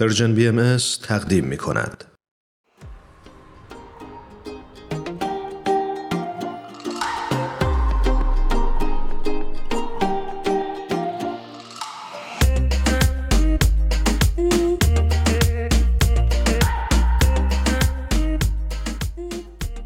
پرژن بی ام تقدیم می کند.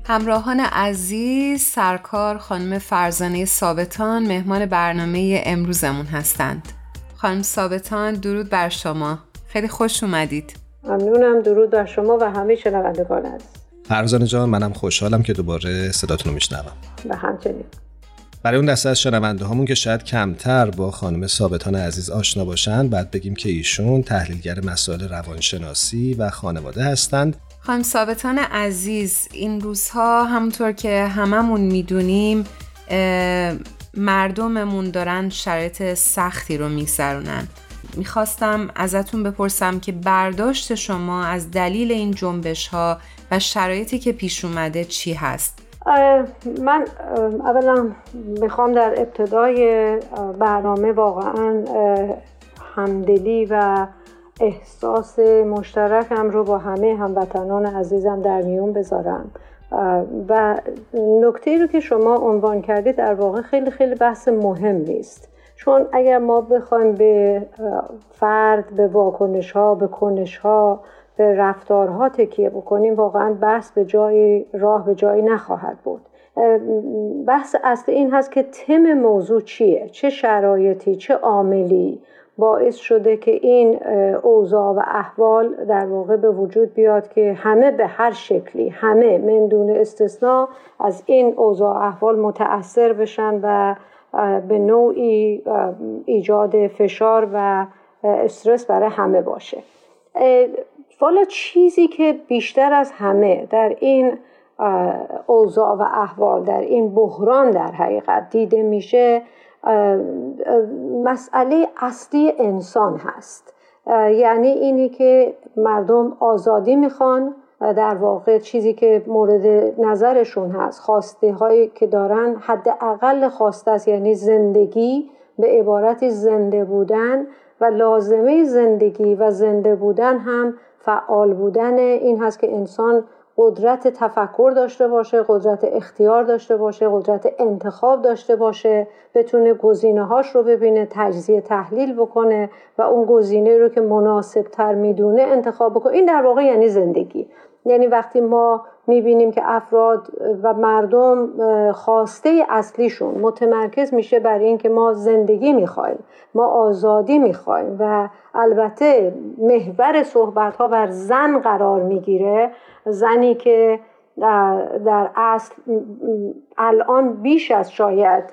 همراهان عزیز سرکار خانم فرزانه ثابتان مهمان برنامه امروزمون هستند خانم ثابتان درود بر شما خیلی خوش اومدید. ممنونم درود بر شما و همه شنوندگان عزیز. فرزانه جان منم خوشحالم که دوباره صداتون رو میشنوم. و همچنین. برای اون دسته از شنونده همون که شاید کمتر با خانم ثابتان عزیز آشنا باشن بعد بگیم که ایشون تحلیلگر مسائل روانشناسی و خانواده هستند. خانم ثابتان عزیز این روزها همونطور که هممون می‌دونیم مردممون دارن شرایط سختی رو میگذرونن. می‌خواستم ازتون بپرسم که برداشت شما از دلیل این جنبش ها و شرایطی که پیش اومده چی هست؟ من اولا می‌خوام در ابتدای برنامه واقعا همدلی و احساس مشترکم رو با همه هموطنان عزیزم در میون بذارم و نکته رو که شما عنوان کردید در واقع خیلی خیلی بحث مهم نیست چون اگر ما بخوایم به فرد به واکنش ها به کنش ها به رفتارها تکیه بکنیم واقعا بحث به جای راه به جایی نخواهد بود. بحث اصلی این هست که تم موضوع چیه؟ چه شرایطی چه عاملی باعث شده که این اوضاع و احوال در واقع به وجود بیاد که همه به هر شکلی همه من دون استثنا از این اوضاع احوال متاثر بشن و به نوعی ایجاد فشار و استرس برای همه باشه. والا چیزی که بیشتر از همه در این اوضاع و احوال در این بحران در حقیقت دیده میشه مسئله اصلی انسان هست. یعنی اینی که مردم آزادی می‌خوان در واقع چیزی که مورد نظرشون هست خواسته هایی که دارن حداقل خواسته است یعنی زندگی به عبارتی زنده بودن و لازمه زندگی و زنده بودن هم فعال بودن. این هست که انسان قدرت تفکر داشته باشه قدرت اختیار داشته باشه قدرت انتخاب داشته باشه بتونه گزینه هاش رو ببینه تجزیه تحلیل بکنه و اون گزینه رو که مناسب تر می‌دونه انتخاب بکنه. این در واقع یعنی زندگی. یعنی وقتی ما می‌بینیم که افراد و مردم خواسته اصلیشون متمرکز میشه بر اینکه ما زندگی می‌خوایم ما آزادی می‌خوایم و البته محور صحبت ها بر زن قرار می‌گیره. زنی که در اصل الان بیش از شاید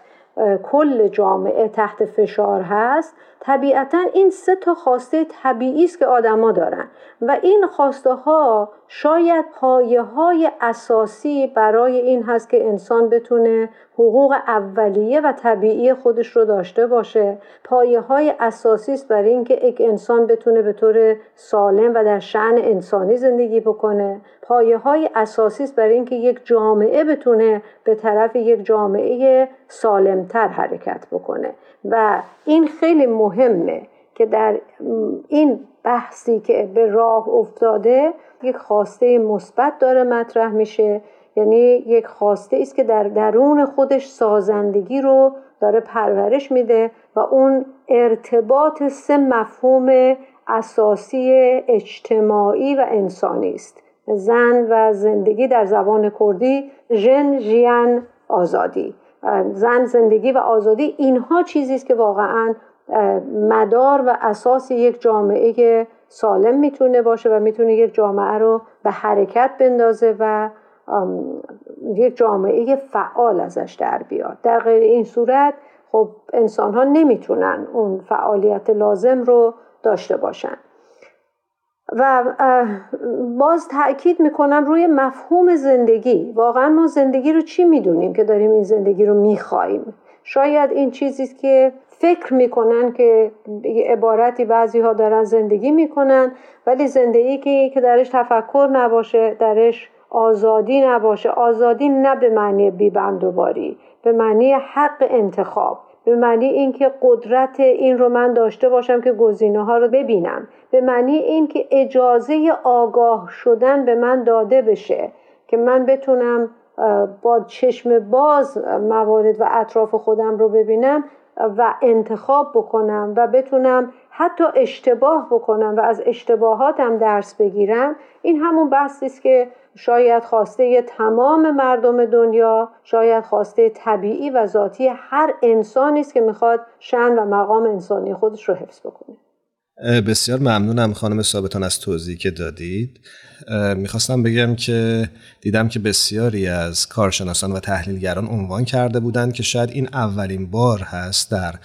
کل جامعه تحت فشار هست طبیعتا این سه تا خواسته طبیعی است که آدما دارن و این خواسته ها شاید پایه های اساسی برای این هست که انسان بتونه حقوق اولیه و طبیعی خودش رو داشته باشه. پایه های اساسی است برای اینکه یک انسان بتونه به طور سالم و در شعن انسانی زندگی بکنه. پایه های اساسی است برای اینکه یک جامعه بتونه به طرف یک جامعه سالمتر حرکت بکنه. و این خیلی مهمه که در این بحثی که به راه افتاده یک خواسته مثبت داره مطرح میشه. یعنی یک خواسته است که در درون خودش سازندگی رو داره پرورش میده و اون ارتباط سه مفهوم اساسی اجتماعی و انسانی است زن و زندگی در زبان کردی ژن ژیان آزادی. زن زندگی و آزادی اینها چیزی است که واقعا مدار و اساس یک جامعه سالم می‌تونه باشه و می‌تونه یک جامعه رو به حرکت بندازه و یک جامعه فعال ازش در بیاد. در غیر این صورت خب انسان ها نمی‌تونن اون فعالیت لازم رو داشته باشن. و باز تاکید می‌کنم روی مفهوم زندگی. واقعا ما زندگی رو چی می‌دونیم که داریم این زندگی رو میخواییم؟ شاید این چیزی که فکر می‌کنن که عبارتی بعضی ها دارن زندگی می‌کنن ولی زندگی که درش تفکر نباشه درش آزادی نباشه. آزادی نه به معنی بیبندوباری به معنی حق انتخاب به معنی اینکه قدرت این رو من داشته باشم که گزینه ها رو ببینم به معنی اینکه اجازه آگاه شدن به من داده بشه که من بتونم با چشم باز موارد و اطراف خودم رو ببینم. و انتخاب بکنم و بتونم حتی اشتباه بکنم و از اشتباهاتم درس بگیرم این همون بحثی است که شاید خواسته تمام مردم دنیا شاید خواسته طبیعی و ذاتی هر انسانی است که می‌خواد شن و مقام انسانی خودش رو حفظ بکنه. بسیار ممنونم خانم ثابتان از توضیحی که دادید. می‌خواستم بگم که دیدم که بسیاری از کارشناسان و تحلیلگران عنوان کرده بودند که شاید این اولین بار هست در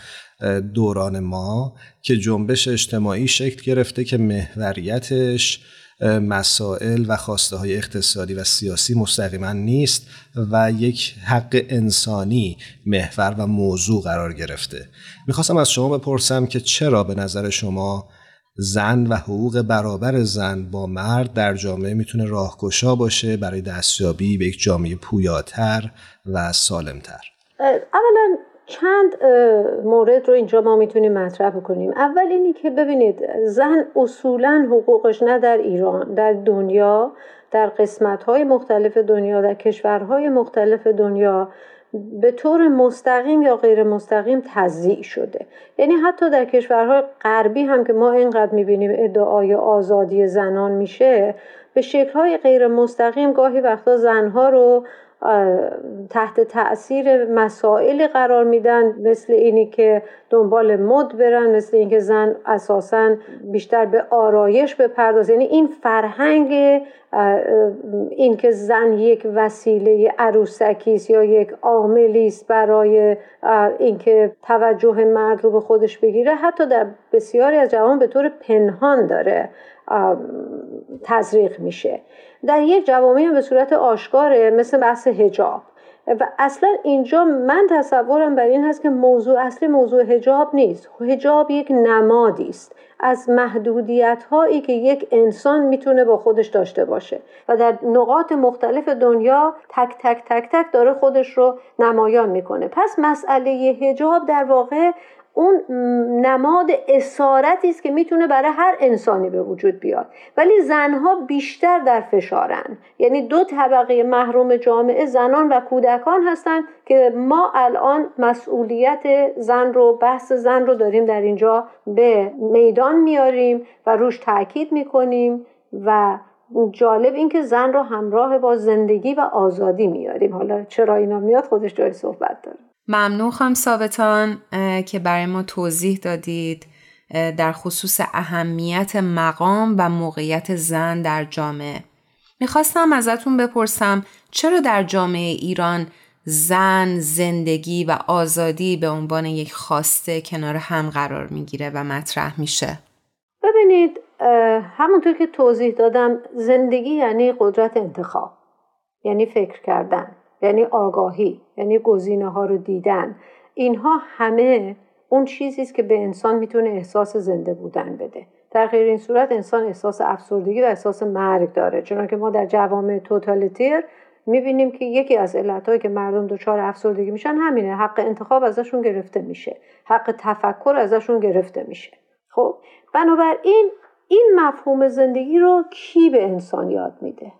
دوران ما که جنبش اجتماعی شکل گرفته که محوریتش مسائل و خواسته های اقتصادی و سیاسی مستقیما نیست و یک حق انسانی محور و موضوع قرار گرفته. می‌خواستم از شما بپرسم که چرا به نظر شما زن و حقوق برابر زن با مرد در جامعه می‌تونه راهگشا باشه برای دستیابی به یک جامعه پویاتر و سالمتر؟ اولا چند مورد رو اینجا ما می‌تونیم مطرح بکنیم. اول اینی که ببینید زن اصولا حقوقش نه در ایران در دنیا در قسمت های مختلف دنیا در کشورهای مختلف دنیا به طور مستقیم یا غیر مستقیم تضییع شده. یعنی حتی در کشورهای غربی هم که ما اینقدر می‌بینیم ادعای آزادی زنان میشه به شکلهای غیر مستقیم گاهی وقتا زنها رو تحت تاثیر مسائل قرار میدن مثل اینی که دنبال مد برن مثل اینکه زن اساسا بیشتر به آرایش بپرداز یعنی این فرهنگ اینکه زن یک وسیله عروسکی است یا یک عاملی است برای اینکه توجه مرد رو به خودش بگیره حتی در بسیاری از جوان به طور پنهان داره تزریق میشه. در یک جوامع به صورت آشکاره مثل بحث هجاب و اصلا اینجا من تصورم بر این هست که موضوع اصلی موضوع هجاب نیست. هجاب یک نمادی است. از محدودیت هایی که یک انسان می‌تونه با خودش داشته باشه. و در نقاط مختلف دنیا تک تک تک تک داره خودش رو نمایان می‌کنه. پس مسئله هجاب در واقع اون نماد اسارتی است که می‌تونه برای هر انسانی به وجود بیاد. ولی زنها بیشتر در فشارن. یعنی دو طبقه محروم جامعه زنان و کودکان هستند که ما الان مسئولیت زن رو بحث زن رو داریم در اینجا به میدان میاریم و روش تاکید می‌کنیم و جالب این که زن رو همراه با زندگی و آزادی میاریم. حالا چرا اینا میاد خودش جای صحبت داره. ممنون خواهم ثابتان که برای ما توضیح دادید در خصوص اهمیت مقام و موقعیت زن در جامعه می‌خواستم ازتون بپرسم چرا در جامعه ایران زن، زندگی و آزادی به عنوان یک خواسته کنار هم قرار می‌گیره و مطرح میشه؟ ببینید همونطور که توضیح دادم زندگی یعنی قدرت انتخاب یعنی فکر کردن یعنی آگاهی یعنی گزینه ها رو دیدن. اینها همه اون چیزی است که به انسان می‌تونه احساس زنده بودن بده. در غیر این صورت انسان احساس افسردگی و احساس مرگ داره. چون که ما در جوامع توتالیتیر می‌بینیم که یکی از علتهایی که مردم دچار افسردگی میشن همینه. حق انتخاب ازشون گرفته میشه. حق تفکر ازشون گرفته میشه. خب بنابراین این مفهوم زندگی رو کی به انسان یاد میده؟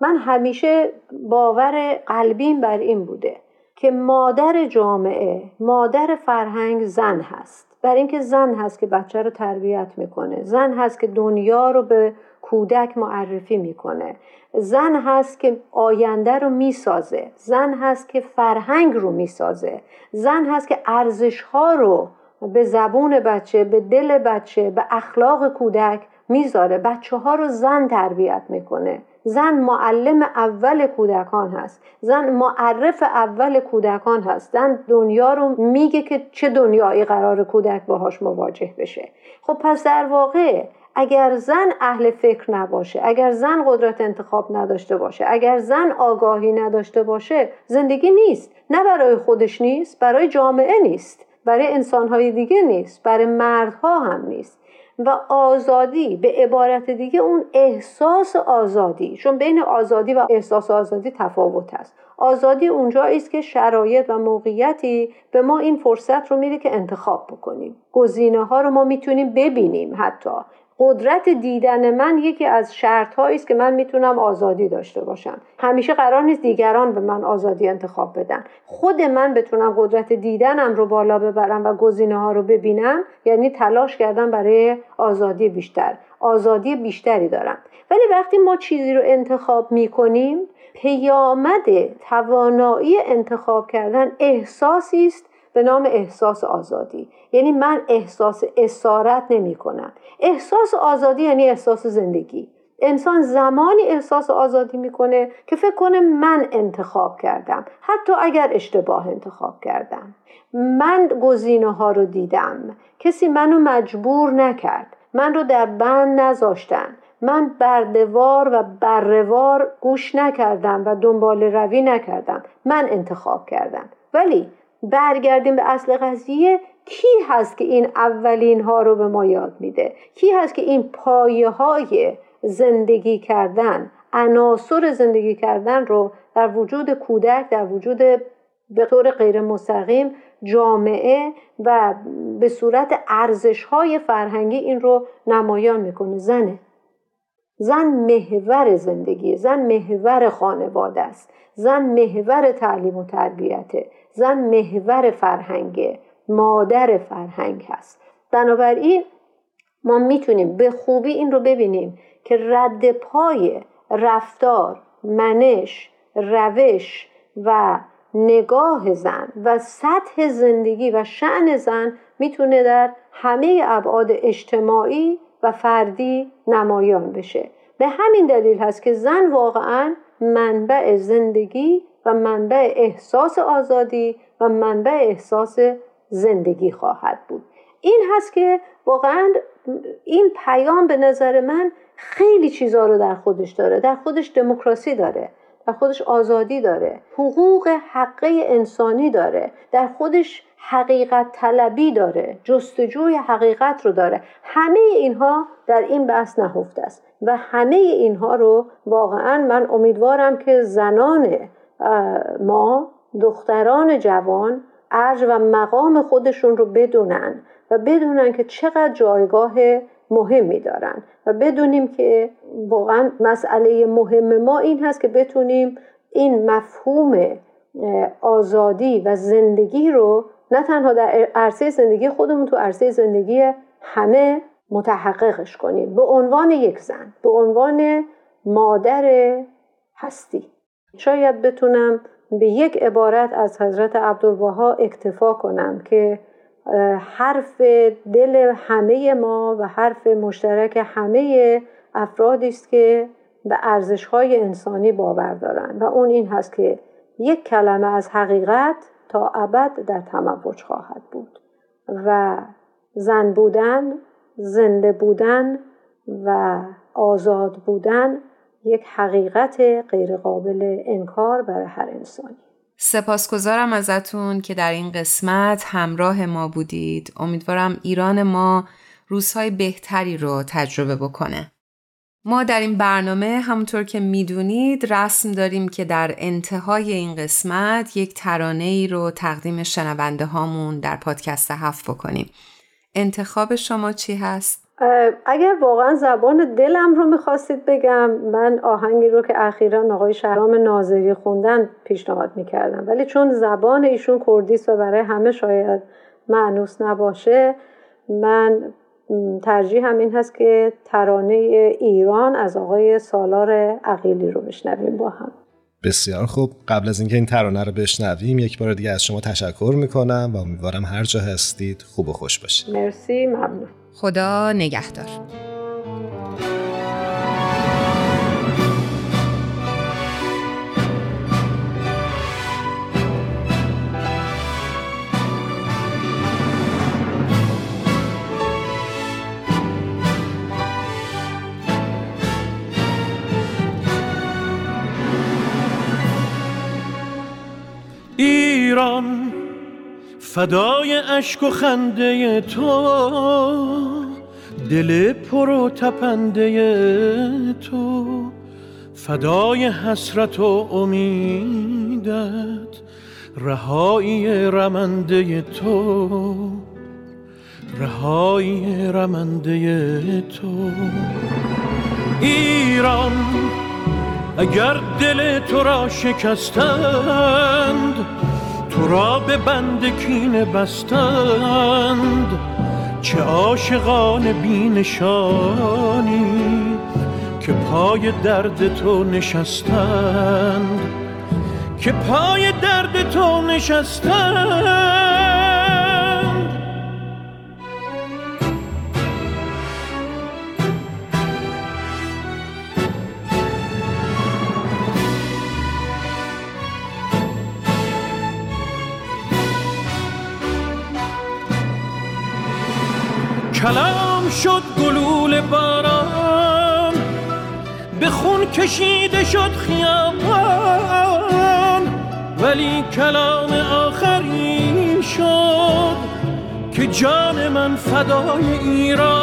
من همیشه باور قلبیم بر این بوده که مادر جامعه مادر فرهنگ زن هست. بر اینکه زن هست که بچه رو تربیت می‌کنه. زن هست که دنیا رو به کودک معرفی می‌کنه. زن هست که آینده رو می‌سازه. زن هست که فرهنگ رو می‌سازه. زن هست که ارزش ها رو به زبون بچه به دل بچه به اخلاق کودک می‌ذاره. بچه ها رو زن تربیت می‌کنه. زن معلم اول کودکان هست. زن معرف اول کودکان هست. زن دنیا رو میگه که چه دنیایی قرار کودک باهاش مواجه بشه. خب پس در واقع اگر زن اهل فکر نباشه اگر زن قدرت انتخاب نداشته باشه اگر زن آگاهی نداشته باشه زندگی نیست. نه برای خودش نیست برای جامعه نیست. برای انسانهای دیگه نیست. برای مردها هم نیست. و آزادی به عبارت دیگه اون احساس آزادی چون بین آزادی و احساس آزادی تفاوت است آزادی اونجایی است که شرایط و موقعیتی به ما این فرصت رو میده که انتخاب بکنیم. گزینه ها رو ما می‌تونیم ببینیم حتی. قدرت دیدن من یکی از شرط است که من می‌تونم آزادی داشته باشم. همیشه قرار نیست دیگران به من آزادی انتخاب بدن. خود من بتونم قدرت دیدنم رو بالا ببرم و گزینه ها رو ببینم یعنی تلاش کردم برای آزادی بیشتر. آزادی بیشتری دارم. ولی وقتی ما چیزی رو انتخاب می‌کنیم پیامد توانایی انتخاب کردن احساسی است به نام احساس آزادی. یعنی من احساس اسارت نمی کنم احساس آزادی یعنی احساس زندگی. انسان زمانی احساس آزادی می‌کنه که فکر کنه من انتخاب کردم. حتی اگر اشتباه انتخاب کردم. من گزینه ها رو دیدم. کسی منو مجبور نکرد. من رو در بند نذاشتن. من بردوار و بروار گوش نکردم و دنبال روی نکردم. من انتخاب کردم. ولی برگردیم به اصل قضیه کی هست که این اولین ها رو به ما یاد میده؟ کی هست که این پایه های زندگی کردن عناصر زندگی کردن رو در وجود کودک در وجود به طور غیر مستقیم جامعه و به صورت ارزش های فرهنگی این رو نمایان می‌کنه؟ زنه. زن محور زندگی زن محور خانواده است. زن محور تعلیم و تربیته. زن محور فرهنگه مادر فرهنگ هست. بنابراین ما می‌تونیم به خوبی این رو ببینیم که رد پای رفتار منش روش و نگاه زن و سطح زندگی و شعن زن می‌تونه در همه ابعاد اجتماعی و فردی نمایان بشه. به همین دلیل هست که زن واقعا منبع زندگی و منبع احساس آزادی و منبع احساس زندگی خواهد بود. این هست که واقعا این پیام به نظر من خیلی چیزها رو در خودش داره. در خودش دموکراسی داره. در خودش آزادی داره. حقوق حقه انسانی داره. در خودش حقیقت طلبی داره جستجوی حقیقت رو داره. همه اینها در این بحث نهفته است و همه اینها رو واقعا من امیدوارم که زنان ما دختران جوان ارج و مقام خودشون رو بدونن و بدونن که چقدر جایگاه مهمی دارن و بدونیم که واقعا مسئله مهم ما این هست که بتونیم این مفهوم آزادی و زندگی رو نه تنها در عرصه زندگی خودمون تو عرصه زندگی همه متحققش کنیم. به عنوان یک زن به عنوان مادر هستی. شاید بتونم به یک عبارت از حضرت عبدالبها اکتفا کنم که حرف دل همه ما و حرف مشترک همه افرادی است که به ارزش‌های انسانی باور دارند و اون این هست که یک کلمه از حقیقت تا ابد در تموج خواهد بود. و زن بودن زنده بودن و آزاد بودن یک حقیقت غیرقابل انکار برای هر انسانی. سپاسگزارم ازتون که در این قسمت همراه ما بودید. امیدوارم ایران ما روزهای بهتری رو تجربه بکنه. ما در این برنامه همونطور که می‌دونید رسم داریم که در انتهای این قسمت یک ترانه ای رو تقدیم شنونده هامون در پادکست هفت بکنیم انتخاب شما چی هست؟ اگر واقعا زبان دلم رو می‌خواستید بگم من آهنگی رو که اخیرا آقای شهرام ناظری خوندن پیشنهاد می‌کردم ولی چون زبان ایشون کردیست و برای همه شاید معنوس نباشه من ترجیح هم این هست که ترانه ایران از آقای سالار عقیلی رو بشنویم با هم. بسیار خوب. قبل از اینکه این ترانه رو بشنویم یک بار دیگه از شما تشکر می‌کنم و امیدوارم هر جا هستید خوب و خوش باشید. مرسی ممنون. خدا نگهدار. فدای اشک و خنده تو دل پر و تپنده تو فدای حسرت و امیدت رهایی رمنده تو رهایی رمنده تو. ایران اگر دل تو را شکستند تو را به بند کینه بستند چه عاشقان بینشانی که پای درد تو نشستند که پای درد تو نشستند کلام شد گلول باران. به خون کشیده شد خیابان. ولی کلام آخری شد که جان من فدای ایران.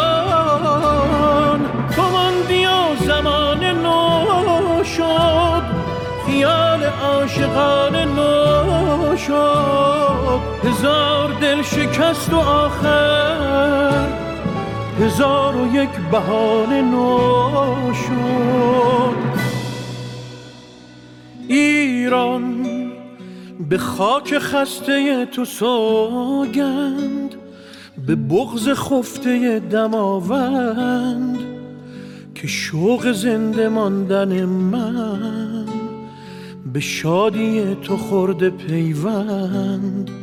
تو ماندی و زمان نو شد. خیال عاشقان نو شد. هزار دل شکست و آخر. هزار و یک بهانه نو شد ایران به خاک خسته تو سوگند به بغز خفته دماوند که شوق زنده ماندن من به شادی تو خورده پیوند.